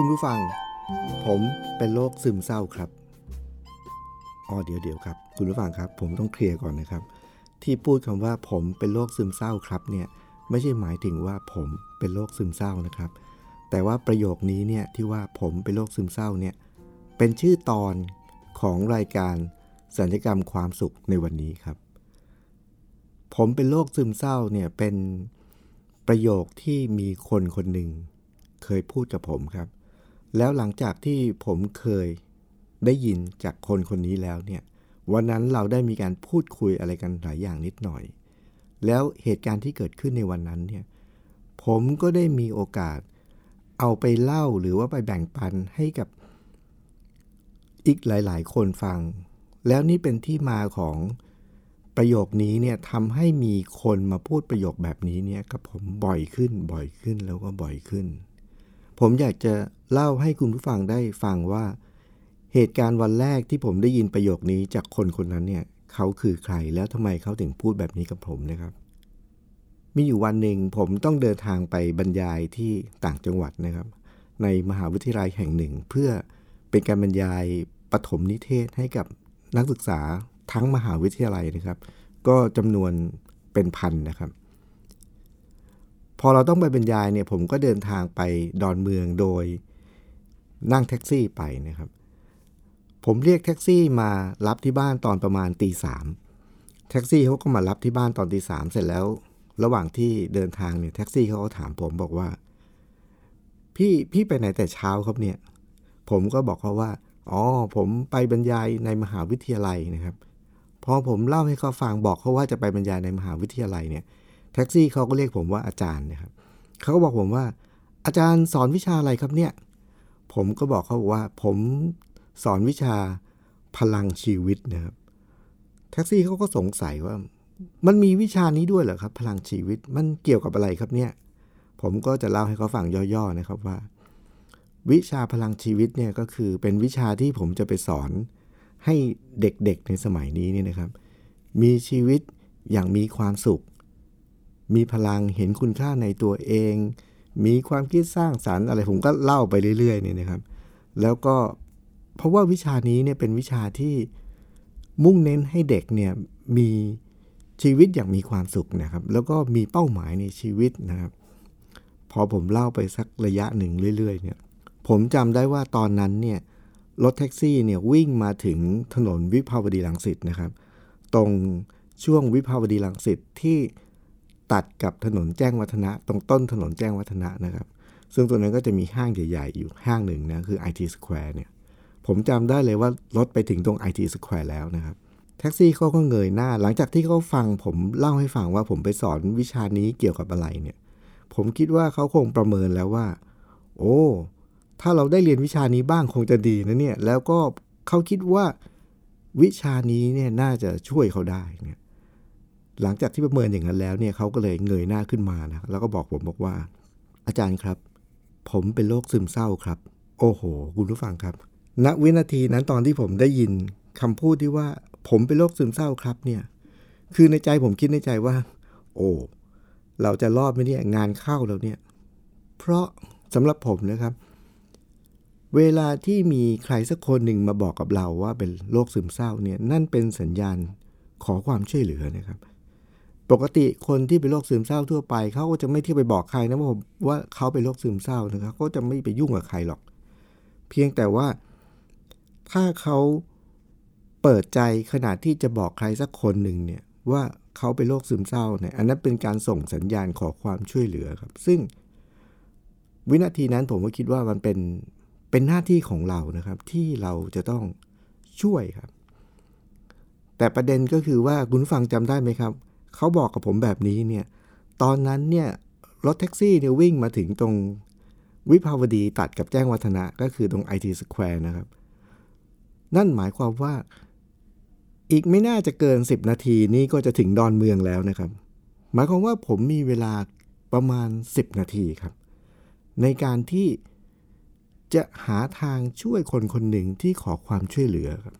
คุณผู้ฟัง ผมเป็นโรคซึมเศร้าครับอ๋อเดี๋ยวเดี๋ยวครับ คุณผู้ฟังครับ ผมต้องเคลียร์ก่อนนะครับ ที่พูดคำว่าผมเป็นโรคซึมเศร้าครับเนี่ยไม่ใช่หมายถึงว่าผมเป็นโรคซึมเศร้านะครับ แต่ว่าประโยคนี้เนี่ยที่ว่าผมเป็นโรคซึมเศร้าเนี่ยเป็นชื่อตอนของรายการสัญญกรรมความสุขในวันนี้ครับ ผมเป็นโรคซึมเศร้าเนี่ยเป็นประโยคที่มีคนคนหนึ่งเคยพูดกับผมครับ แล้วหลังจากที่ผมเคยได้ยินจากคนคนนี้แล้วเนี่ย วันนั้นเราได้มีการพูดคุยอะไรกันหลายอย่างนิดหน่อย แล้วเหตุการณ์ที่เกิดขึ้นในวันนั้นเนี่ย ผมก็ได้มีโอกาสเอาไปเล่าหรือว่าไปแบ่งปันให้กับอีกหลาย ๆ คนฟัง แล้วนี่เป็นที่มาของประโยคนี้เนี่ยทำให้มีคนมาพูดประโยคแบบนี้เนี่ยกับผมบ่อยขึ้นบ่อยขึ้นแล้วก็บ่อยขึ้น ผมอยากจะเล่าให้คุณผู้ฟังได้ฟังว่า เหตุการณ์วันแรกที่ผมได้ยินประโยคนี้จากคนคนนั้นเนี่ยเขาคือใครแล้วทำไมเขาถึงพูดแบบนี้กับผมนะครับ มีอยู่วันหนึ่งผมต้องเดินทางไปบรรยายที่ต่างจังหวัดนะครับ ในมหาวิทยาลัยแห่งหนึ่ง เพื่อเป็นการบรรยายปฐมนิเทศให้กับนักศึกษาทั้งมหาวิทยาลัยนะครับ ก็จำนวนเป็นพันนะครับ พอเราต้องไปบรรยายเนี่ยผมก็เดินทางไปดอนเมืองโดยนั่งแท็กซี่ไปนะครับ ผมเรียกแท็กซี่มารับที่บ้านตอนประมาณตีสามแท็กซี่เขาก็มารับที่บ้านตอนตีสามเสร็จแล้ว ระหว่างที่เดินทางเนี่ยแท็กซี่เขาก็ถามผมบอกว่า พี่พี่ไปไหนแต่เช้าครับเนี่ย ผมก็บอกเขาว่าอ๋อผมไปบรรยายในมหาวิทยาลัยนะครับ พอผมเล่าให้เขาฟังบอกเขาว่าจะไปบรรยายในมหาวิทยาลัยเนี่ย แท็กซี่เขาก็เรียกผมว่าอาจารย์นะครับเขาก็บอกผมว่า อาจารย์สอนวิชาอะไรครับเนี่ย ผมก็บอกเขาว่า ผมสอนวิชาพลังชีวิตนะครับแท็กซี่เขาก็สงสัยว่า มันมีวิชานี้ด้วยเหรอครับ พลังชีวิตมันเกี่ยวกับอะไรครับเนี่ย ผมก็จะเล่าให้เขาฟังย่อๆนะครับว่า วิชาพลังชีวิตเนี่ยก็คือเป็นวิชาที่ผมจะไปสอนให้เด็กๆในสมัยนี้เนี่ยนะครับ มีชีวิตอย่างมีความสุข มีพลังเห็นคุณค่าในตัวเอง มีความคิดสร้างสารรค์อะไรผมก็เล่าไปเรื่อยๆเนี่ยนะครับ แล้วก็เพราะว่าวิชานี้เนี่ยเป็นวิชาที่มุ่งเน้นให้เด็กเนี่ยมีชีวิตอย่างมีความสุขนะครับ แล้วก็มีเป้าหมายในชีวิตนะครับ พอผมเล่าไปสักระยะหนึ่งเรื่อย ๆ เนี่ย ผมจำได้ว่าตอนนั้นเนี่ยรถแท็กซี่เนี่ยวิ่งมาถึงถนนวิภาวดีรังสิตนะครับ ตรงช่วงวิภาวดีรังสิตที่ ตัดกับถนนแจ้งวัฒนะ ตรงต้นถนนแจ้งวัฒนะนะครับ ซึ่งตรงนั้นก็จะมีห้างใหญ่ ๆ อยู่ห้างหนึ่งนะคือ IT Square เนี่ยผมจำได้เลยว่ารถไปถึงตรง IT Square แล้วนะครับแท็กซี่เขาก็เงยหน้า หลังจากที่เขาฟังผมเล่าให้ฟังว่าผมไปสอนวิชานี้เกี่ยวกับอะไรเนี่ย ผมคิดว่าเขาคงประเมินแล้วว่า โอ้ ถ้าเราได้เรียนวิชานี้บ้างคงจะดีนะเนี่ย แล้วก็เขาคิดว่าวิชานี้เนี่ยน่าจะช่วยเขาได้เนี่ย หลังจากที่ประเมินอย่างนั้นแล้วเนี่ยเขาก็เลยเงยหน้าขึ้นมานะแล้วก็บอกผมบอกว่า อาจารย์ครับ ผมเป็นโรคซึมเศร้าครับ โอ้โห คุณผู้ฟังครับณวินาทีนั้นตอนที่ผมได้ยินคำพูดที่ว่า ผมเป็นโรคซึมเศร้าครับเนี่ย คือในใจผมคิดในใจว่า โอ้เราจะรอดไหมเนี่ยงานเข้าแล้วเนี่ย เพราะสำหรับผมนะครับ เวลาที่มีใครสักคนหนึ่งมาบอกกับเราว่าเป็นโรคซึมเศร้าเนี่ยนั่นเป็นสัญญาณขอความช่วยเหลือนะครับ ปกติคนที่เป็นโรคซึมเศร้าทั่วไปเขาก็จะไม่ที่ไปบอกใครนะว่าผมว่าเขาเป็นโรคซึมเศร้านะครับก็จะไม่ไปยุ่งกับใครหรอก เพียงแต่ว่าถ้าเขาเปิดใจขนาดที่จะบอกใครสักคนหนึ่งเนี่ยว่าเขาเป็นโรคซึมเศร้าเนี่ยอันนั้นเป็นการส่งสัญญาณขอความช่วยเหลือครับ ซึ่ง วินาทีนั้นผมก็คิดว่ามันเป็นเป็นหน้าที่ของเรานะครับ ที่เราจะต้องช่วยครับ แต่ประเด็นก็คือว่าคุณฟังจำได้ไหมครับ เขาบอกกับผมแบบนี้เนี่ย ตอนนั้นเนี่ยรถแท็กซี่เนี่ยวิ่งมาถึงตรงวิภาวดีตัดกับแจ้งวัฒนะก็คือตรงไอทีสแควร์นะครับ นั่นหมายความว่าอีกไม่น่าจะเกิน 10 นาทีนี้ก็จะถึงดอนเมืองแล้วนะครับ หมายความว่าผมมีเวลาประมาณ 10 นาทีครับ ในการที่จะหาทางช่วยคนคนหนึ่งที่ขอความช่วยเหลือครับ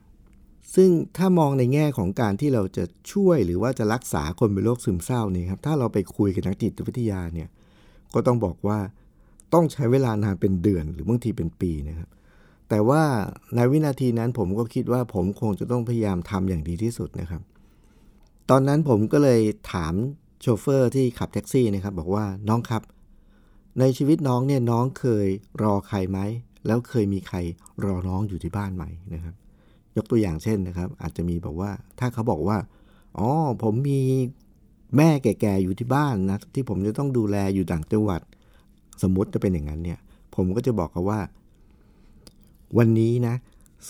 ซึ่งถ้ามองในแง่ของการที่เราจะช่วยหรือว่าจะรักษาคนเป็นโรคซึมเศร้านี่ครับถ้าเราไปคุยกับนักจิตวิทยาเนี่ยก็ต้องบอกว่าต้องใช้เวลานานเป็นเดือนหรือบางทีเป็นปีนะครับแต่ว่าในวินาทีนั้นผมก็คิดว่าผมคงจะต้องพยายามทำอย่างดีที่สุดนะครับ ตอนนั้นผมก็เลยถามโชเฟอร์ที่ขับแท็กซี่นะครับ บอกว่าน้องครับ ในชีวิตน้องเนี่ยน้องเคยรอใครไหมแล้วเคยมีใครรอน้องอยู่ที่บ้านไหมนะครับ ยกตัวอย่างเช่นนะครับ อาจจะมีบอกว่า ถ้าเขาบอกว่า อ๋อ ผมมีแม่แก่ๆอยู่ที่บ้านนะ ที่ผมจะต้องดูแลอยู่ต่างจังหวัด สมมติจะเป็นอย่างนั้นเนี่ย ผมก็จะบอกเขาว่า วันนี้นะ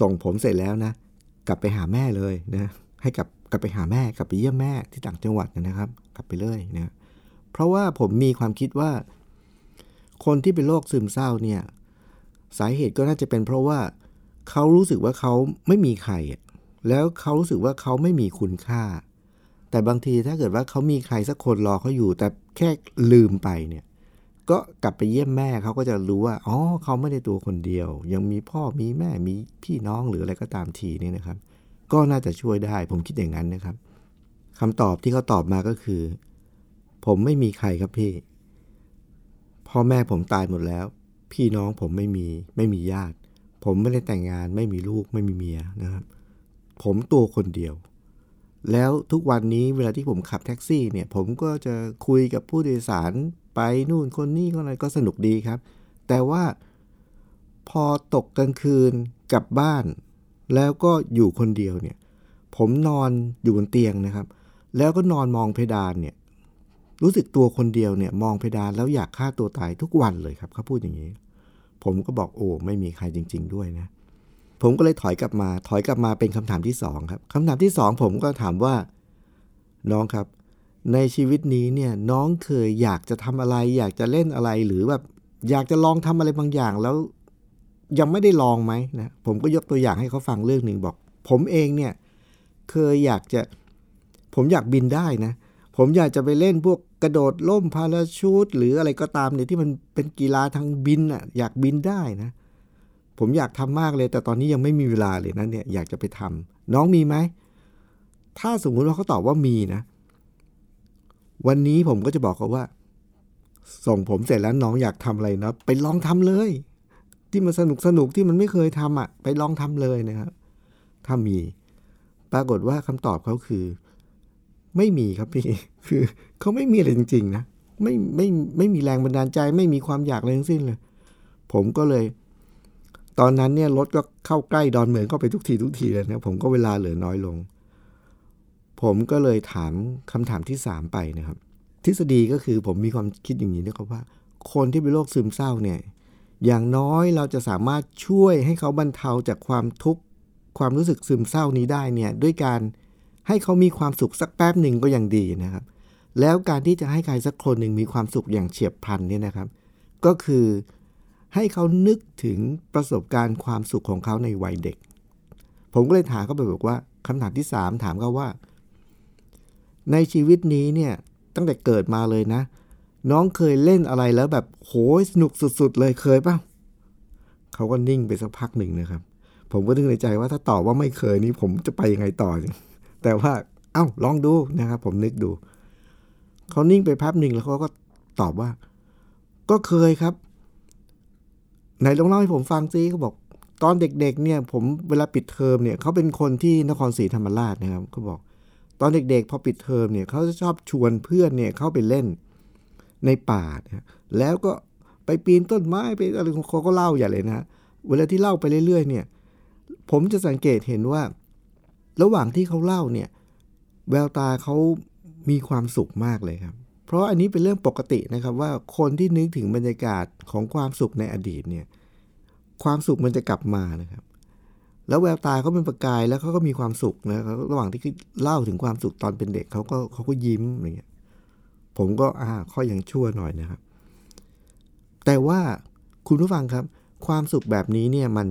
ส่งผมเสร็จแล้วนะ กลับไปหาแม่เลยนะให้กลับกลับไปหาแม่กลับไปเยี่ยมแม่ที่ต่างจังหวัดนะครับ กลับไปเลยนะเพราะว่าผมมีความคิดว่า คนที่เป็นโรคซึมเศร้าเนี่ย สาเหตุก็น่าจะเป็นเพราะว่า เขารู้สึกว่าเขาไม่มีใครแล้วเขารู้สึกว่าเขาไม่มีคุณค่า แต่บางทีถ้าเกิดว่าเขามีใครสักคนรอเขาอยู่ แต่แค่ลืมไปเนี่ย ก็กลับไปเยี่ยมแม่เขาก็จะรู้ว่าอ๋อเขาไม่ได้ตัวคนเดียว ยังมีพ่อมีแม่มีพี่น้องหรืออะไรก็ตามทีนี่นะครับ ก็น่าจะช่วยได้ ผมคิดอย่างนั้นนะครับคำตอบที่เขาตอบมาก็คือ ผมไม่มีใครครับพี่ พ่อแม่ผมตายหมดแล้ว พี่น้องผมไม่มีไม่มีญาติ ผมไม่ได้แต่งงานไม่มีลูกไม่มีเมียนะครับ ผมตัวคนเดียว แล้วทุกวันนี้เวลาที่ผมขับแท็กซี่เนี่ย ผมก็จะคุยกับผู้โดยสารไปนู่นคนนี้คนอะไรก็สนุกดีครับ แต่ว่าพอตกกลางคืนกลับบ้าน แล้วก็อยู่คนเดียวเนี่ย ผมนอนอยู่บนเตียงนะครับ แล้วก็นอนมองเพดานเนี่ย รู้สึกตัวคนเดียวเนี่ย มองเพดานแล้วอยากฆ่าตัวตายทุกวันเลยครับเขาพูดอย่างนี้ ผมก็บอกโอ้ไม่มีใครจริง ๆ ด้วยนะ ผมก็เลยถอยกลับมา ถอยกลับมาเป็นคำถามที่สองครับคำถามที่สองผมก็ถามว่า น้องครับ ในชีวิตนี้เนี่ยน้องเคยอยากจะทำอะไร อยากจะเล่นอะไรหรือแบบอยากจะลองทำอะไรบางอย่างแล้วยังไม่ได้ลองไหมนะผมก็ยกตัวอย่างให้เขาฟังเรื่องหนึ่งบอก ผมเองเนี่ยเคยอยากจะ ผมอยากบินได้นะ ผมอยากจะไปเล่นพวก กระโดดล่มพาราชูตหรืออะไรก็ตามเนี่ยที่มันเป็นกีฬาทางบินอะอยากบินได้นะ ผมอยากทำมากเลย แต่ตอนนี้ยังไม่มีเวลาเลยนะเนี่ยอยากจะไปทำน้องมีไหมถ้าสมมุติว่าเขาตอบว่ามีนะ วันนี้ผมก็จะบอกเขาว่า ส่งผมเสร็จแล้วน้องอยากทำอะไรนะไปลองทำเลย ที่มันสนุกสนุกที่มันไม่เคยทำอะ ไปลองทำเลยนะครับถ้ามี ปรากฏว่าคำตอบเขาคือ ไม่มีครับพี่ คือเขาไม่มีอะไรจริง ๆ นะ ไม่ไม่ไม่มีแรงบันดาลใจ ไม่มีความอยากอะไรทั้งสิ้นเลย ผมก็เลย ตอนนั้นเนี่ยรถก็เข้าใกล้ดอนเมืองเข้าไปทุกทีทุกทีเลยนะผมก็เวลาเหลือน้อยลง ผมก็เลยถามคำถามที่สามไปนะครับ ทฤษฎีก็คือผมมีความคิดอย่างนี้นะครับว่า คนที่เป็นโรคซึมเศร้าเนี่ย อย่างน้อยเราจะสามารถช่วยให้เขาบรรเทาจากความทุกข์ความรู้สึกซึมเศร้านี้ได้เนี่ย ด้วยการ ให้เขามีความสุขสักแป๊บหนึ่งก็ยังดีนะครับ แล้วการที่จะให้ใครสักคนหนึ่งมีความสุขอย่างเฉียบพลันเนี่ยนะครับ ก็คือให้เขานึกถึงประสบการณ์ความสุขของเขาในวัยเด็ก ผมก็เลยถามเขาไปบอกว่าคำถามที่สามถามเขาว่า ในชีวิตนี้เนี่ยตั้งแต่เกิดมาเลยนะ น้องเคยเล่นอะไรแล้วแบบโหยสนุกสุด ๆ เลยเคยป่ะเขาก็นิ่งไปสักพักหนึ่งนะครับ ผมก็นึกในใจว่าถ้าตอบว่าไม่เคยนี่ผมจะไปยังไงต่อ แต่ว่าเอ้าลองดูนะครับผมนึกดูเขานิ่งไปแป๊บหนึ่งแล้วเขาก็ตอบว่า ก็เคยครับไหนลองเล่าให้ผมฟังซิเขาบอก ตอนเด็กๆ เนี่ย ผมเวลาปิดเทอมเนี่ยเขาเป็นคนที่นครศรีธรรมราชนะครับเขาบอก ตอนเด็กๆ พอปิดเทอมเนี่ยเขาจะชอบชวนเพื่อนเนี่ยเข้าไปเล่นในป่านะแล้วก็ไปปีนต้นไม้ไปอะไรของเขาก็เล่าอย่าเลยนะเวลาที่เล่าไปเรื่อยๆ เนี่ย ผมจะสังเกตเห็นว่า ระหว่างที่เขาเล่าเนี่ยแววตาเขามีความสุขมากเลยครับ เพราะอันนี้เป็นเรื่องปกตินะครับว่าคนที่นึกถึงบรรยากาศของความสุขในอดีตเนี่ยความสุขมันจะกลับมานะครับ แล้วแววตาเขาเป็นประกายแล้วเขาก็มีความสุขนะระหว่างที่เล่าถึงความสุขตอนเป็นเด็กเขาก็เขาก็ยิ้มอย่างเงี้ยผมก็อ่าข้อยังชั่วหน่อยนะครับ แต่ว่าคุณผู้ฟังครับ ความสุขแบบนี้เนี่ยมัน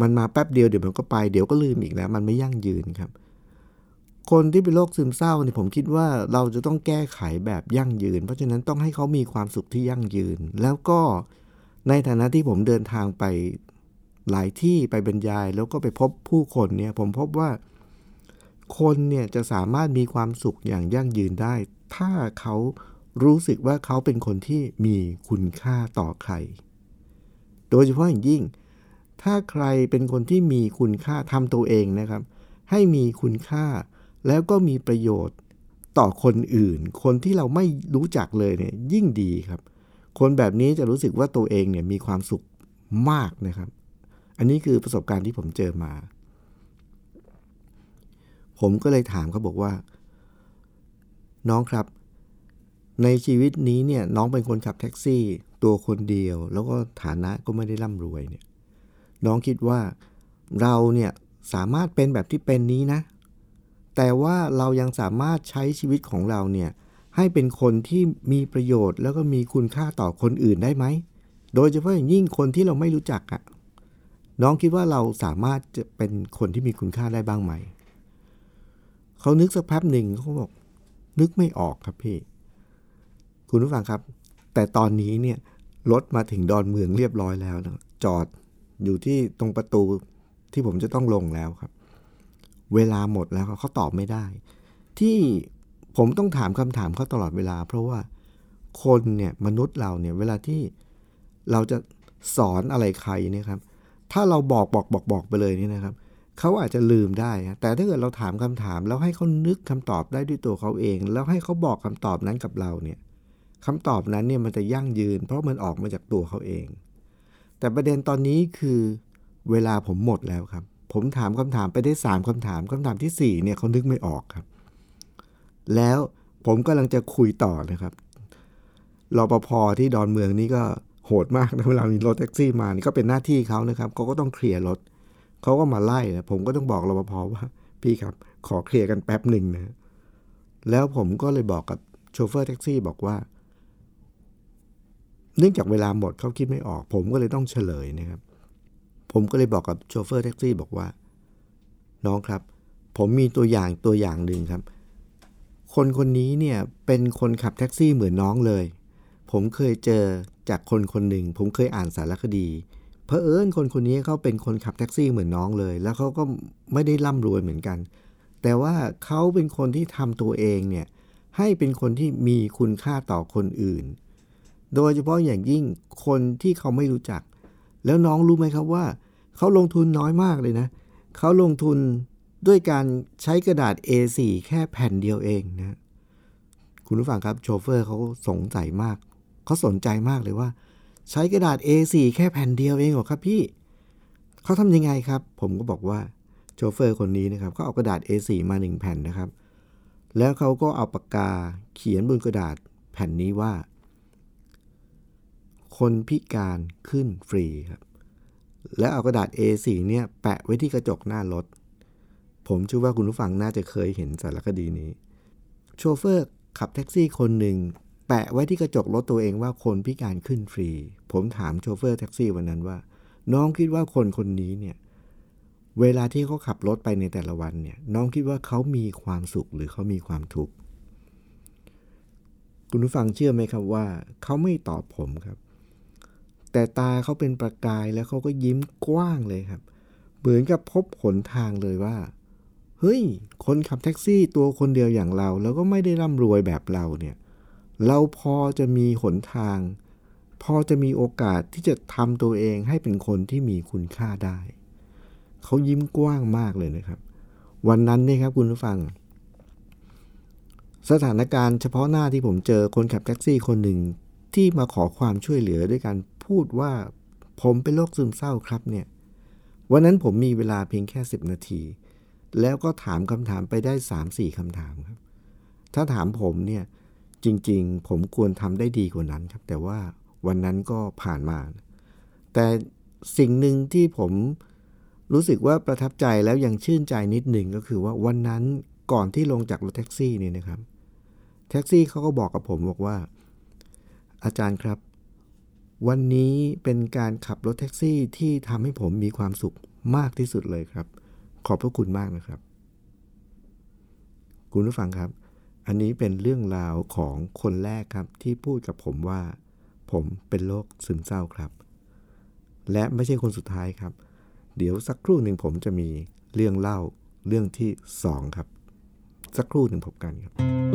มันมาแป๊บเดียวเดี๋ยวมันก็ไปเดี๋ยวก็ลืมอีกแล้ว มันไม่ยั่งยืนครับ คนที่เป็นโรคซึมเศร้าเนี่ยผมคิดว่าเราจะต้องแก้ไขแบบยั่งยืน เพราะฉะนั้นต้องให้เขามีความสุขที่ยั่งยืน แล้วก็ในฐานะที่ผมเดินทางไปหลายที่ไปบรรยาย แล้วก็ไปพบผู้คนเนี่ยผมพบว่าคนเนี่ยจะสามารถมีความสุขอย่างยั่งยืนได้ ถ้าเขารู้สึกว่าเขาเป็นคนที่มีคุณค่าต่อใคร โดยเฉพาะอย่างยิ่ง ถ้าใครเป็นคนที่มีคุณค่าทำตัวเองนะครับ ให้มีคุณค่าแล้วก็มีประโยชน์ต่อคนอื่น คนที่เราไม่รู้จักเลยเนี่ยยิ่งดีครับ คนแบบนี้จะรู้สึกว่าตัวเองเนี่ยมีความสุขมากนะครับ อันนี้คือประสบการณ์ที่ผมเจอมา ผมก็เลยถามเขาบอกว่า น้องครับ ในชีวิตนี้เนี่ยน้องเป็นคนขับแท็กซี่ ตัวคนเดียว แล้วก็ฐานะก็ไม่ได้ร่ำรวยเนี่ย น้องคิดว่าเราเนี่ยสามารถเป็นแบบที่เป็นนี้นะ แต่ว่าเรายังสามารถใช้ชีวิตของเราเนี่ยให้เป็นคนที่มีประโยชน์ แล้วก็มีคุณค่าต่อคนอื่นได้ไหม โดยเฉพาะอย่างยิ่งคนที่เราไม่รู้จักอะ่ะ น้องคิดว่าเราสามารถจะเป็นคนที่มีคุณค่าได้บ้างไหม เขานึกสักแป๊บหนึ่งเขาบอก นึกไม่ออกครับพี่ คุณผู้ฟังครับ แต่ตอนนี้เนี่ยรถมาถึงดอนเมืองเรียบร้อยแล้วนะจอด อยู่ที่ตรงประตูที่ผมจะต้องลงแล้วครับ เวลาหมดแล้วเขาตอบไม่ได้ ที่ผมต้องถามคำถามเขาตลอดเวลา เพราะว่าคนเนี่ยมนุษย์เราเนี่ยเวลาที่เราจะสอนอะไรใครเนี่ยครับ ถ้าเราบอกบอกบอกบอกไปเลยนี่นะครับเขาอาจจะลืมได้ แต่ถ้าเกิดเราถามคำถาม แล้วให้เขานึกคำตอบได้ด้วยตัวเขาเอง แล้วให้เขาบอกคำตอบนั้นกับเราเนี่ยคำตอบนั้นเนี่ยมันจะยั่งยืน เพราะมันออกมาจากตัวเขาเอง แต่ประเด็นตอนนี้คือเวลาผมหมดแล้วครับ ผมถามคำถามไปได้ 3คำถามคำถามที่ 4 เนี่ยเขานึกไม่ออกครับ แล้วผมกำลังจะคุยต่อนะครับรปภที่ดอนเมืองนี่ก็โหดมากนะเวลามีรถแท็กซี่มานี่ก็เป็นหน้าที่เขานะครับเขาก็ต้องเคลียร์รถเขาก็มาไล่นะผมก็ต้องบอกรปภว่า พี่ครับ ขอเคลียร์กันแป๊บหนึ่งนะแล้วผมก็เลยบอกกับโชเฟอร์แท็กซี่บอกว่า เนื่องจากเวลาหมดเขาคิดไม่ออก ผมก็เลยต้องเฉลยนะครับ ผมก็เลยบอกกับโชเฟอร์แท็กซี่บอกว่า น้องครับ ผมมีตัวอย่างตัวอย่างหนึ่งครับ คนคนนี้เนี่ยเป็นคนขับแท็กซี่เหมือนน้องเลย ผมเคยเจอจากคนคนหนึ่ง ผมเคยอ่านสารคดีเพอเอิญคนคนนี้เขาเป็นคนขับแท็กซี่เหมือนน้องเลย แล้วเขาก็ไม่ได้ร่ำรวยเหมือนกัน แต่ว่าเขาเป็นคนที่ทำตัวเองเนี่ยให้เป็นคนที่มีคุณค่าต่อคนอื่น โดยเฉพาะอย่างยิ่งคนที่เขาไม่รู้จัก แล้วน้องรู้ไหมครับว่า เขาลงทุนน้อยมากเลยนะ เขาลงทุนด้วยการใช้กระดาษ A4 แค่แผ่นเดียวเองนะ คุณผู้ฟังครับโชเฟอร์เขาสงสัยมาก เขาสนใจมากเลยว่า ใช้กระดาษ A4 แค่แผ่นเดียวเองเหรอครับพี่ เขาทำยังไงครับ ผมก็บอกว่าโชเฟอร์คนนี้นะครับเขาเอากระดาษ A4 มาหนึ่งแผ่นนะครับ แล้วเขาก็เอาปากกาเขียนบนกระดาษแผ่นนี้ว่า คนพิการขึ้นฟรีครับ แล้วเอากระดาษ A4 เนี่ยแปะไว้ที่กระจกหน้ารถ ผมเชื่อว่าคุณผู้ฟังน่าจะเคยเห็นสารคดีนี้ โชเฟอร์ขับแท็กซี่คนหนึ่งแปะไว้ที่กระจกรถตัวเองว่าคนพิการขึ้นฟรี ผมถามโชเฟอร์แท็กซี่วันนั้นว่า น้องคิดว่าคนคนนี้เนี่ยเวลาที่เขาขับรถไปในแต่ละวันเนี่ย น้องคิดว่าเขามีความสุขหรือเขามีความทุกข์คุณผู้ฟังเชื่อไหมครับว่า เขาไม่ตอบผมครับ แต่ตาเขาเป็นประกายแล้วเขาก็ยิ้มกว้างเลยครับ เหมือนกับพบหนทางเลยว่า เฮ้ย คนขับแท็กซี่ตัวคนเดียวอย่างเรา แล้วก็ไม่ได้ร่ำรวยแบบเราเนี่ย เราพอจะมีหนทาง พอจะมีโอกาสที่จะทำตัวเองให้เป็นคนที่มีคุณค่าได้ เขายิ้มกว้างมากเลยนะครับ วันนั้นเนี่ยครับคุณผู้ฟังสถานการณ์เฉพาะหน้าที่ผมเจอคนขับแท็กซี่คนหนึ่งที่มาขอความช่วยเหลือด้วยการ พูดว่าผมเป็นโรคซึมเศร้าครับเนี่ย วันนั้นผมมีเวลาเพียงแค่ 10 นาที แล้วก็ถามคำถามไปได้ 3-4คำถามครับ ถ้าถามผมเนี่ยจริงๆ ผมควรทำได้ดีกว่านั้นครับ แต่ว่าวันนั้นก็ผ่านมา แต่สิ่งหนึ่งที่ผมรู้สึกว่าประทับใจแล้วยังชื่นใจนิดหนึ่งก็คือว่าวันนั้นก่อนที่ลงจากรถแท็กซี่เนี่ยนะครับ แท็กซี่เขาก็บอกกับผมบอกว่า อาจารย์ครับ วันนี้เป็นการขับรถแท็กซี่ที่ทำให้ผมมีความสุขมากที่สุดเลยครับ ขอบพระคุณมากนะครับ คุณผู้ฟังครับ อันนี้เป็นเรื่องราวของคนแรกครับที่พูดกับผมว่า ผมเป็นโรคซึมเศร้าครับ และไม่ใช่คนสุดท้ายครับ เดี๋ยวสักครู่หนึ่งผมจะมีเรื่องเล่าเรื่องที่สองครับ สักครู่หนึ่งพบกันครับ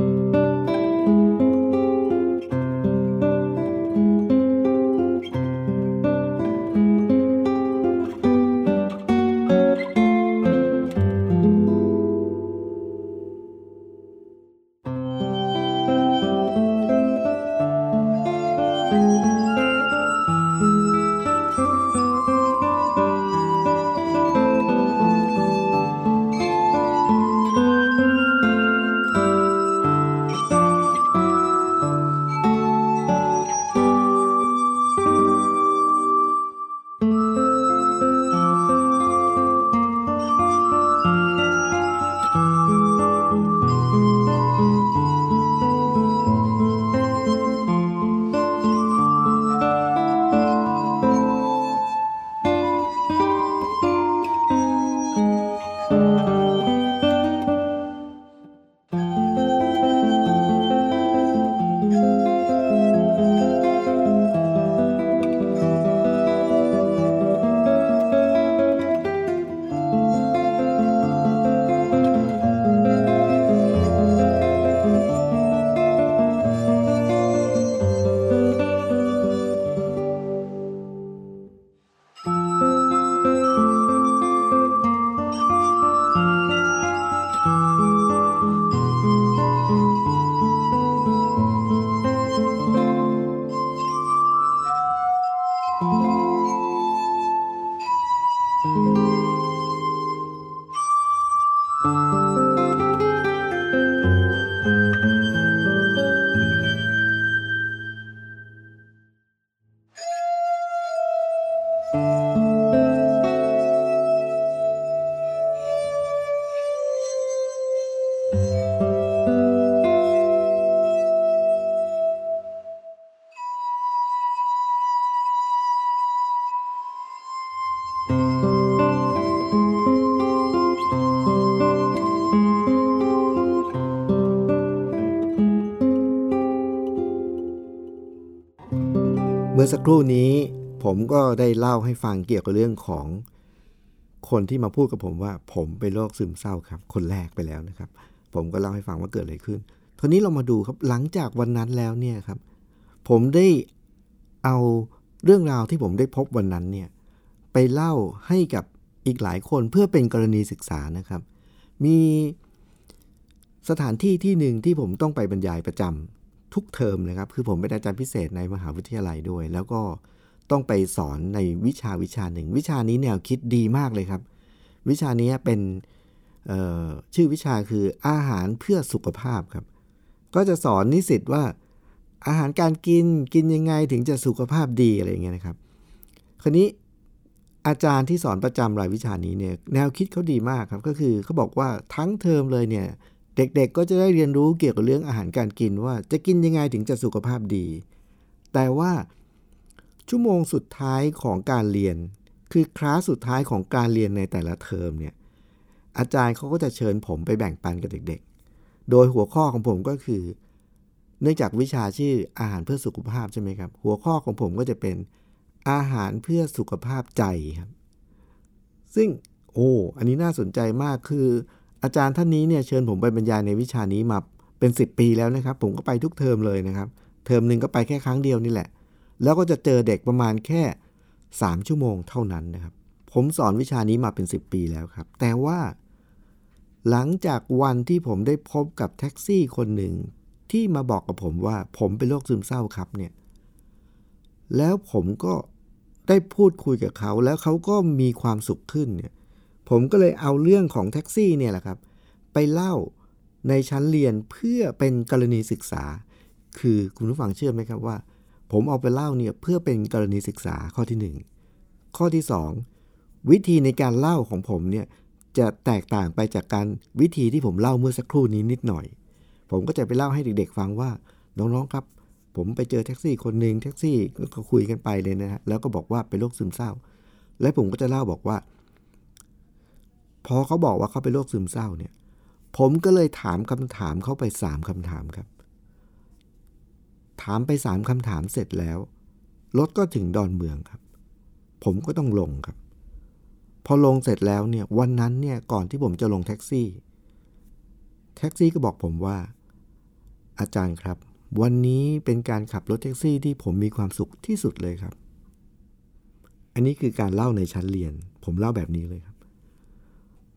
มื่อสักครู่นี้ผมก็ได้เล่าให้ฟังเกี่ยวกับเรื่องของคนที่มาพูดกับผมว่า ผมเป็นโรคซึมเศร้าครับ คนแรกไปแล้วนะครับ ผมก็เล่าให้ฟังว่าเกิดอะไรขึ้นทีนี้เรามาดูครับหลังจากวันนั้นแล้วเนี่ยครับ ผมได้เอาเรื่องราวที่ผมได้พบวันนั้นเนี่ยไปเล่าให้กับอีกหลายคนเพื่อเป็นกรณีศึกษานะครับ มีสถานที่ที่หนึ่งที่ผมต้องไปบรรยายประจำ ทุกเทอมนะครับ คือผมเป็นอาจารย์พิเศษในมหาวิทยาลัยด้วย แล้วก็ต้องไปสอนในวิชาวิชาหนึ่ง วิชานี้แนวคิดดีมากเลยครับ วิชานี้เป็นชื่อวิชาคืออาหารเพื่อสุขภาพครับ ก็จะสอนนิสิตว่าอาหารการกินกินยังไงถึงจะสุขภาพดีอะไรอย่างเงี้ยนะครับ คราวนี้อาจารย์ที่สอนประจำรายวิชานี้เนี่ยแนวคิดเขาดีมากครับ ก็คือเขาบอกว่าทั้งเทอมเลยเนี่ย เด็กๆก็จะได้เรียนรู้เกี่ยวกับเรื่องอาหารการกินว่าจะกินยังไงถึงจะสุขภาพดี แต่ว่าชั่วโมงสุดท้ายของการเรียน คือคลาสสุดท้ายของการเรียนในแต่ละเทอมเนี่ยอาจารย์เขาก็จะเชิญผมไปแบ่งปันกับเด็กๆ โดยหัวข้อของผมก็คือ เนื่องจากวิชาชื่ออาหารเพื่อสุขภาพใช่ไหมครับ หัวข้อของผมก็จะเป็นอาหารเพื่อสุขภาพใจครับ ซึ่งโอ้ อันนี้น่าสนใจมากคือ อาจารย์ท่านนี้เนี่ยเชิญผมไปบรรยายในวิชานี้มาเป็น 10 ปีแล้วนะครับ ผมก็ไปทุกเทอมเลยนะครับ เทอมหนึ่งก็ไปแค่ครั้งเดียวนี่แหละ แล้วก็จะเจอเด็กประมาณแค่ 3 ชั่วโมงเท่านั้นนะครับ ผมสอนวิชานี้มาเป็น 10 ปีแล้วครับ แต่ว่า หลังจากวันที่ผมได้พบกับแท็กซี่คนหนึ่งที่มาบอกกับผมว่าผมเป็นโรคซึมเศร้าครับเนี่ย แล้วผมก็ได้พูดคุยกับเขา แล้วเขาก็มีความสุขขึ้นเนี่ย ผมก็เลยเอาเรื่องของแท็กซี่เนี่ยแหละครับ ไปเล่าในชั้นเรียนเพื่อเป็นกรณีศึกษา คือคุณผู้ฟังเชื่อไหมครับว่า ผมเอาไปเล่าเนี่ยเพื่อเป็นกรณีศึกษาข้อที่ 1 ข้อที่ 2 วิธีในการเล่าของผมเนี่ยจะแตกต่างไปจากการวิธีที่ผมเล่าเมื่อสักครู่นี้นิดหน่อย ผมก็จะไปเล่าให้เด็กๆ ฟังว่าน้องๆครับผมไปเจอแท็กซี่คนหนึ่งแท็กซี่ก็คุยกันไปเลยนะฮะแล้วก็บอกว่าเป็นโรคซึมเศร้า และผมก็จะเล่าบอกว่า พอเขาบอกว่าเขาเป็นโรคซึมเศร้าเนี่ย ผมก็เลยถามคำถามเขาไปสามคำถามครับ ถามไปสามคำถามเสร็จแล้วรถก็ถึงดอนเมืองครับ ผมก็ต้องลงครับ พอลงเสร็จแล้วเนี่ยวันนั้นเนี่ยก่อนที่ผมจะลงแท็กซี่ แท็กซี่ก็บอกผมว่า อาจารย์ครับ วันนี้เป็นการขับรถแท็กซี่ที่ผมมีความสุขที่สุดเลยครับ อันนี้คือการเล่าในชั้นเรียน ผมเล่าแบบนี้เลยครับ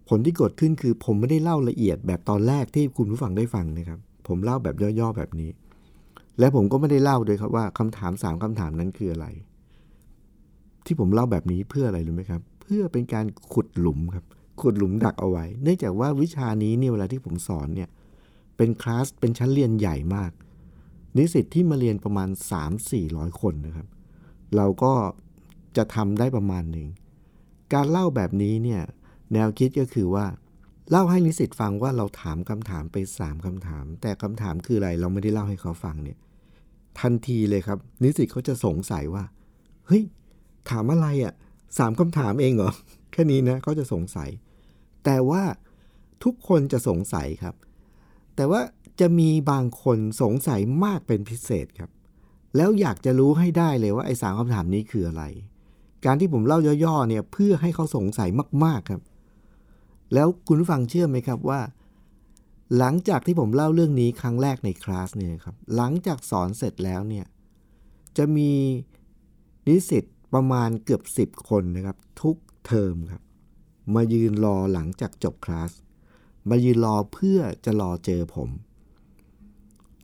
ผลที่เกิดขึ้นคือผมไม่ได้เล่าละเอียดแบบตอนแรกที่คุณผู้ฟังได้ฟังนะครับ ผมเล่าแบบย่อๆแบบนี้ และผมก็ไม่ได้เล่าด้วยครับว่าคำถามสามคำถามนั้นคืออะไร ที่ผมเล่าแบบนี้เพื่ออะไรรู้ไหมครับ เพื่อเป็นการขุดหลุมครับ ขุดหลุมดักเอาไว้ เนื่องจากว่าวิชานี้เนี่ยเวลาที่ผมสอนเนี่ย เป็นคลาสเป็นชั้นเรียนใหญ่มาก นิสิตที่มาเรียนประมาณ 3-400 คนนะครับ เราก็จะทำได้ประมาณหนึ่งการเล่าแบบนี้เนี่ย แนวคิดก็คือว่า เล่าให้นิสิตฟังว่าเราถามคำถามไป 3คำถาม แต่คำถามคืออะไรเราไม่ได้เล่าให้เขาฟังเนี่ยทันทีเลยครับ นิสิตเขาจะสงสัยว่า เฮ้ย ถามอะไรอะ่ะสามคำถามเองเหรอ แค่นี้นะเขาจะสงสัย แต่ว่าทุกคนจะสงสัยครับ แต่ว่าจะมีบางคนสงสัยมากเป็นพิเศษครับ แล้วอยากจะรู้ให้ได้เลยว่าไอ้สามคำถามนี้คืออะไร การที่ผมเล่าย่อๆเนี่ยเพื่อให้เขาสงสัยมากๆครับ แล้วคุณผู้ฟังเชื่อไหมครับว่า หลังจากที่ผมเล่าเรื่องนี้ครั้งแรกในคลาสเนี่ยครับ หลังจากสอนเสร็จแล้วเนี่ย จะมีนิสิตประมาณเกือบ 10 คนนะครับ ทุกเทอมครับ มายืนรอหลังจากจบคลาส มายืนรอเพื่อจะรอเจอผม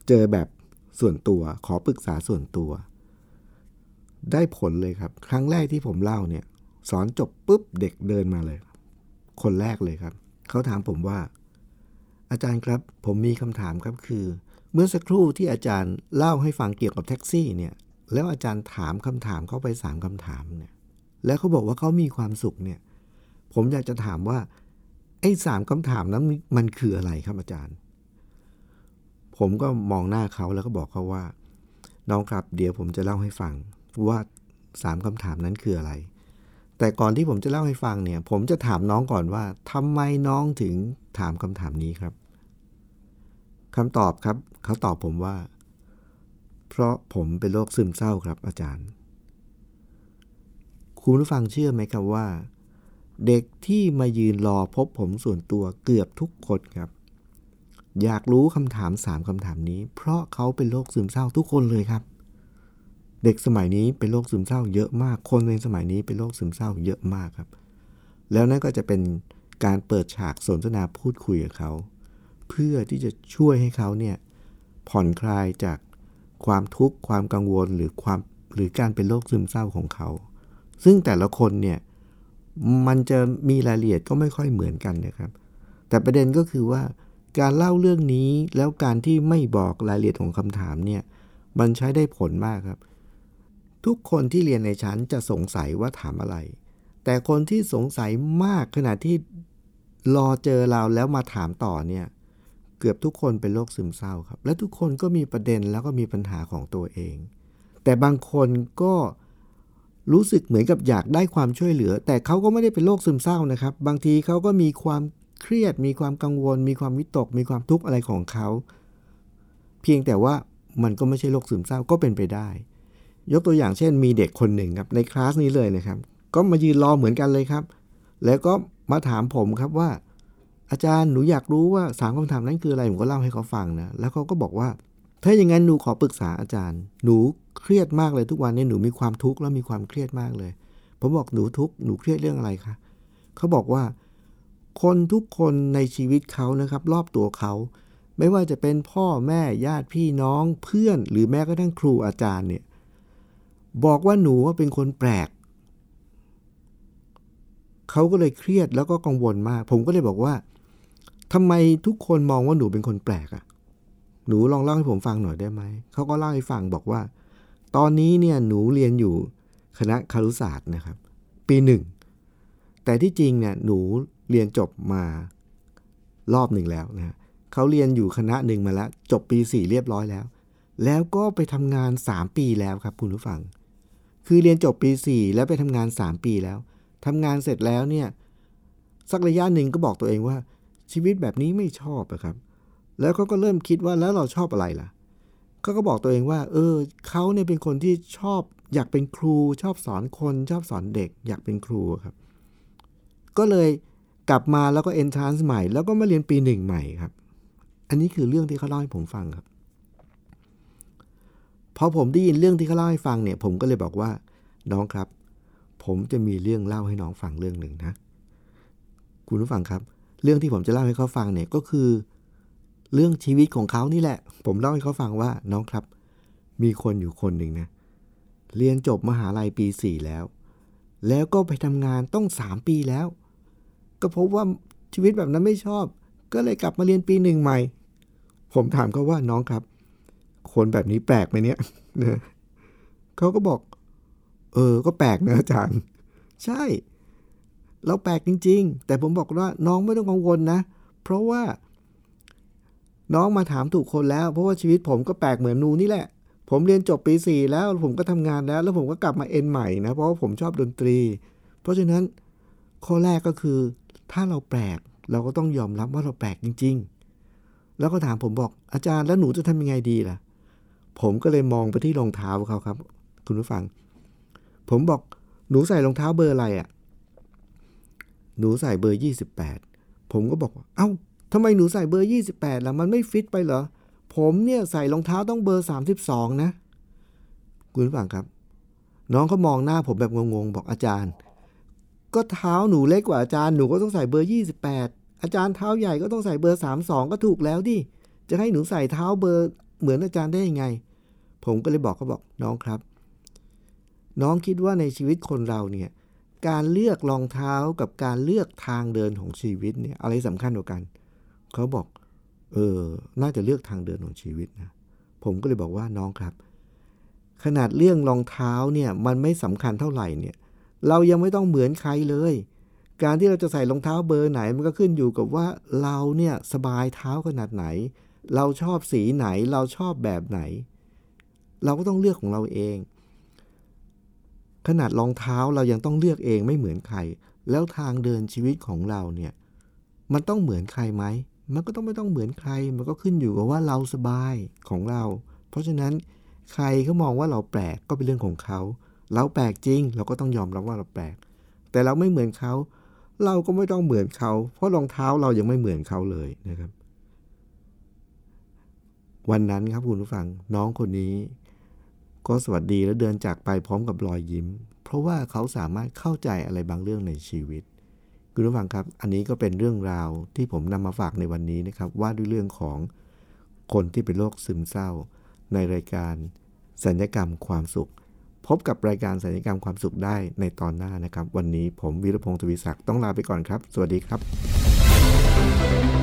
เจอแบบส่วนตัวขอปรึกษาส่วนตัว ได้ผลเลยครับ ครั้งแรกที่ผมเล่าเนี่ย สอนจบปุ๊บเด็กเดินมาเลย คนแรกเลยครับ เขาถามผมว่า อาจารย์ครับ ผมมีคำถามครับคือ เมื่อสักครู่ที่อาจารย์เล่าให้ฟังเกี่ยวกับแท็กซี่เนี่ยแล้วอาจารย์ถามคำถามเขาไปสามคำถามเนี่ยแล้วเขาบอกว่าเขามีความสุขเนี่ย ผมอยากจะถามว่าไอ้สามคำถามนั้นมันคืออะไรครับอาจารย์ ผมก็มองหน้าเขาแล้วก็บอกเขาว่า น้องครับ เดี๋ยวผมจะเล่าให้ฟังว่าสามคำถามนั้นคืออะไร แต่ก่อนที่ผมจะเล่าให้ฟังเนี่ย ผมจะถามน้องก่อนว่าทำไมน้องถึงถามคำถามนี้ครับคำตอบครับ เขาตอบผมว่า เพราะผมเป็นโรคซึมเศร้าครับอาจารย์ คุณผู้ฟังเชื่อไหมครับว่า เด็กที่มายืนรอพบผมส่วนตัวเกือบทุกคนครับ อยากรู้คำถามสามคำถามนี้ เพราะเขาเป็นโรคซึมเศร้าทุกคนเลยครับ เด็กสมัยนี้เป็นโรคซึมเศร้าเยอะมาก คนในสมัยนี้เป็นโรคซึมเศร้าเยอะมากครับ แล้วนั่นก็จะเป็นการเปิดฉากสนทนาพูดคุยกับเขา เพื่อที่จะช่วยให้เขาเนี่ยผ่อนคลายจากความทุกข์ความกังวลหรือความหรือการเป็นโรคซึมเศร้าของเขา ซึ่งแต่ละคนเนี่ยมันจะมีรายละเอียดก็ไม่ค่อยเหมือนกันนะครับ แต่ประเด็นก็คือว่าการเล่าเรื่องนี้แล้วการที่ไม่บอกรายละเอียดของคำถามเนี่ยมันใช้ได้ผลมากครับ ทุกคนที่เรียนในชั้นจะสงสัยว่าถามอะไร แต่คนที่สงสัยมากขณะที่รอเจอเราแล้วมาถามต่อเนี่ย เกือบทุกคนเป็นโรคซึมเศร้าครับ และทุกคนก็มีประเด็นแล้วก็มีปัญหาของตัวเอง แต่บางคนก็รู้สึกเหมือนกับอยากได้ความช่วยเหลือ แต่เขาก็ไม่ได้เป็นโรคซึมเศร้านะครับ บางทีเขาก็มีความเครียด มีความกังวล มีความวิตก มีความทุกข์อะไรของเขา เพียงแต่ว่ามันก็ไม่ใช่โรคซึมเศร้าก็เป็นไปได้ ยกตัวอย่างเช่นมีเด็กคนหนึ่งครับในคลาสนี้เลยนะครับ ก็มายืนรอเหมือนกันเลยครับ แล้วก็มาถามผมครับว่า อาจารย์หนูอยากรู้ว่าสามคำถามนั้นคืออะไรผมก็เล่าให้เขาฟังนะแล้วเขาก็บอกว่า ถ้าอย่างนั้นหนูขอปรึกษาอาจารย์ หนูเครียดมากเลยทุกวันนี้หนูมีความทุกข์แล้วมีความเครียดมากเลย ผมบอกหนูทุกข์หนูเครียดเรื่องอะไรคะเขาบอกว่า คนทุกคนในชีวิตเขานะครับ รอบตัวเขาไม่ว่าจะเป็นพ่อแม่ญาติพี่น้องเพื่อน หรือแม้กระทั่งครูอาจารย์เนี่ย บอกว่าหนูว่าเป็นคนแปลก เขาก็เลยเครียดแล้วก็กังวลมาก ผมก็เลยบอกว่าทำไมทุกคนมองว่าหนูเป็นคนแปลกอะ่ะหนูลองเล่าให้ผมฟังหน่อยได้ไหม เขาก็เล่าให้ฟังบอกว่า ตอนนี้เนี่ยหนูเรียนอยู่คณะคารุศาสตร์นะครับ ปีหนึ่ง แต่ที่จริงเนี่ยหนูเรียนจบมารอบหนึ่งแล้วนะเขาเรียนอยู่คณะหนึ่งมาแล้ว จบปีสี่เรียบร้อยแล้ว แล้วก็ไปทำงาน 3 ปีแล้วครับคุณผู้ฟัง คือเรียนจบปี 4 แล้วไปทำงาน 3 ปีแล้วทำงานเสร็จแล้วเนี่ยสักระยะหนึ่งก็บอกตัวเองว่า ชีวิตแบบนี้ไม่ชอบอะครับ แล้วเขาก็เริ่มคิดว่าแล้วเราชอบอะไรล่ะเขาก็บอกตัวเองว่า เออเขาเนี่ยเป็นคนที่ชอบอยากเป็นครู ชอบสอนคนชอบสอนเด็ก อยากเป็นครูครับ ก็เลยกลับมาแล้วก็เอนทรานซ์ใหม่ แล้วก็มาเรียนปีหนึ่งใหม่ครับ อันนี้คือเรื่องที่เขาเล่าให้ผมฟังครับ พอผมได้ยินเรื่องที่เขาเล่าให้ฟังเนี่ย ผมก็เลยบอกว่า น้องครับ ผมจะมีเรื่องเล่าให้น้องฟังเรื่องหนึ่งนะ คุณผู้ฟังครับ เรื่องที่ผมจะเล่าให้เขาฟังเนี่ยก็คือ เรื่องชีวิตของเขานี่แหละ ผมเล่าให้เขาฟังว่าน้องครับ มีคนอยู่คนหนึ่งนะเรียนจบมหาลัยปีสี่แล้ว แล้วก็ไปทำงานต้องสามปีแล้ว ก็พบว่าชีวิตแบบนั้นไม่ชอบ ก็เลยกลับมาเรียนปีหนึ่งใหม่ ผมถามเขาว่าน้องครับ คนแบบนี้แปลกไหมเนี่ยนะเขาก็บอก เออ ก็แปลกนะอาจารย์ ใช่ เราแปลกจริง ๆ แต่ผมบอกว่าน้องไม่ต้องกังวลนะ เพราะว่า น้องมาถามถูกคนแล้ว เพราะว่าชีวิตผมก็แปลกเหมือนนูนี่แหละ ผมเรียนจบปีสี่แล้วผมก็ทำงานแล้ว แล้วผมก็กลับมาเอ็นใหม่นะ เพราะว่าผมชอบดนตรี เพราะฉะนั้นข้อแรกก็คือ ถ้าเราแปลกเราก็ต้องยอมรับว่าเราแปลกจริง ๆ แล้วก็ถามผมบอกอาจารย์แล้วหนูจะทำยังไงดีล่ะ ผมก็เลยมองไปที่รองเท้าเขาครับ คุณผู้ฟัง ผมบอกหนูใส่รองเท้าเบอร์อะไรอะ่ะ หนูใส่เบอร์ 28 ผมก็บอกว่าเอา้าทำไมหนูใส่เบอร์ 28ล่ะมันไม่ฟิตไปเหรอ ผมเนี่ยใส่รองเท้าต้องเบอร์ 32 นะ คุณผู้ฟังครับ น้องเขามองหน้าผมแบบงงๆ บอกอาจารย์ ก็เท้าหนูเล็กกว่าอาจารย์หนูก็ต้องใส่เบอร์ 28 อาจารย์เท้าใหญ่ก็ต้องใส่เบอร์ 32 ก็ถูกแล้วดิจะให้หนูใส่เท้าเบอร์ เหมือนอาจารย์ได้ยังไง ผมก็เลยบอกเขาบอกน้องครับ น้องคิดว่าในชีวิตคนเราเนี่ยการเลือกรองเท้ากับการเลือกทางเดินของชีวิตเนี่ยอะไรสำคัญกว่ากัน เขาบอก เออ น่าจะเลือกทางเดินของชีวิตนะ ผมก็เลยบอกว่าน้องครับ ขนาดเรื่องรองเท้าเนี่ยมันไม่สำคัญเท่าไหร่เนี่ย เรายังไม่ต้องเหมือนใครเลย การที่เราจะใส่รองเท้าเบอร์ไหนมันก็ขึ้นอยู่กับว่าเราเนี่ยสบายเท้าขนาดไหน เราชอบสีไหนเราชอบแบบไหน เราก็ต้องเลือกของเราเอง ขนาดรองเท้าเรายังต้องเลือกเองไม่เหมือนใคร แล้วทางเดินชีวิตของเราเนี่ยมันต้องเหมือนใครไหมมันก็ต้องไม่ต้องเหมือนใคร มันก็ขึ้นอยู่กับว่าเราสบายของเรา เพราะฉะนั้นใครเขามองว่าเราแปลกก็เป็นเรื่องของเขา เราแปลกจริง เราก็ต้องยอมรับว่าเราแปลก แต่เราไม่เหมือนเขา เราก็ไม่ต้องเหมือนเขา เพราะรองเท้าเรายังไม่เหมือนเขาเลยนะครับ วันนั้นครับคุณผู้ฟังน้องคนนี้ ก็สวัสดีและเดินจากไปพร้อมกับรอยยิ้ม เพราะว่าเขาสามารถเข้าใจอะไรบางเรื่องในชีวิต คุณผู้ฟังครับ อันนี้ก็เป็นเรื่องราวที่ผมนำมาฝากในวันนี้นะครับ ว่าด้วยเรื่องของคนที่เป็นโรคซึมเศร้า ในรายการสัญญกรรมความสุข พบกับรายการสัญญกรรมความสุขได้ในตอนหน้านะครับ วันนี้ผมวีรพงศ์ทวีศักดิ์ต้องลาไปก่อนครับ สวัสดีครับ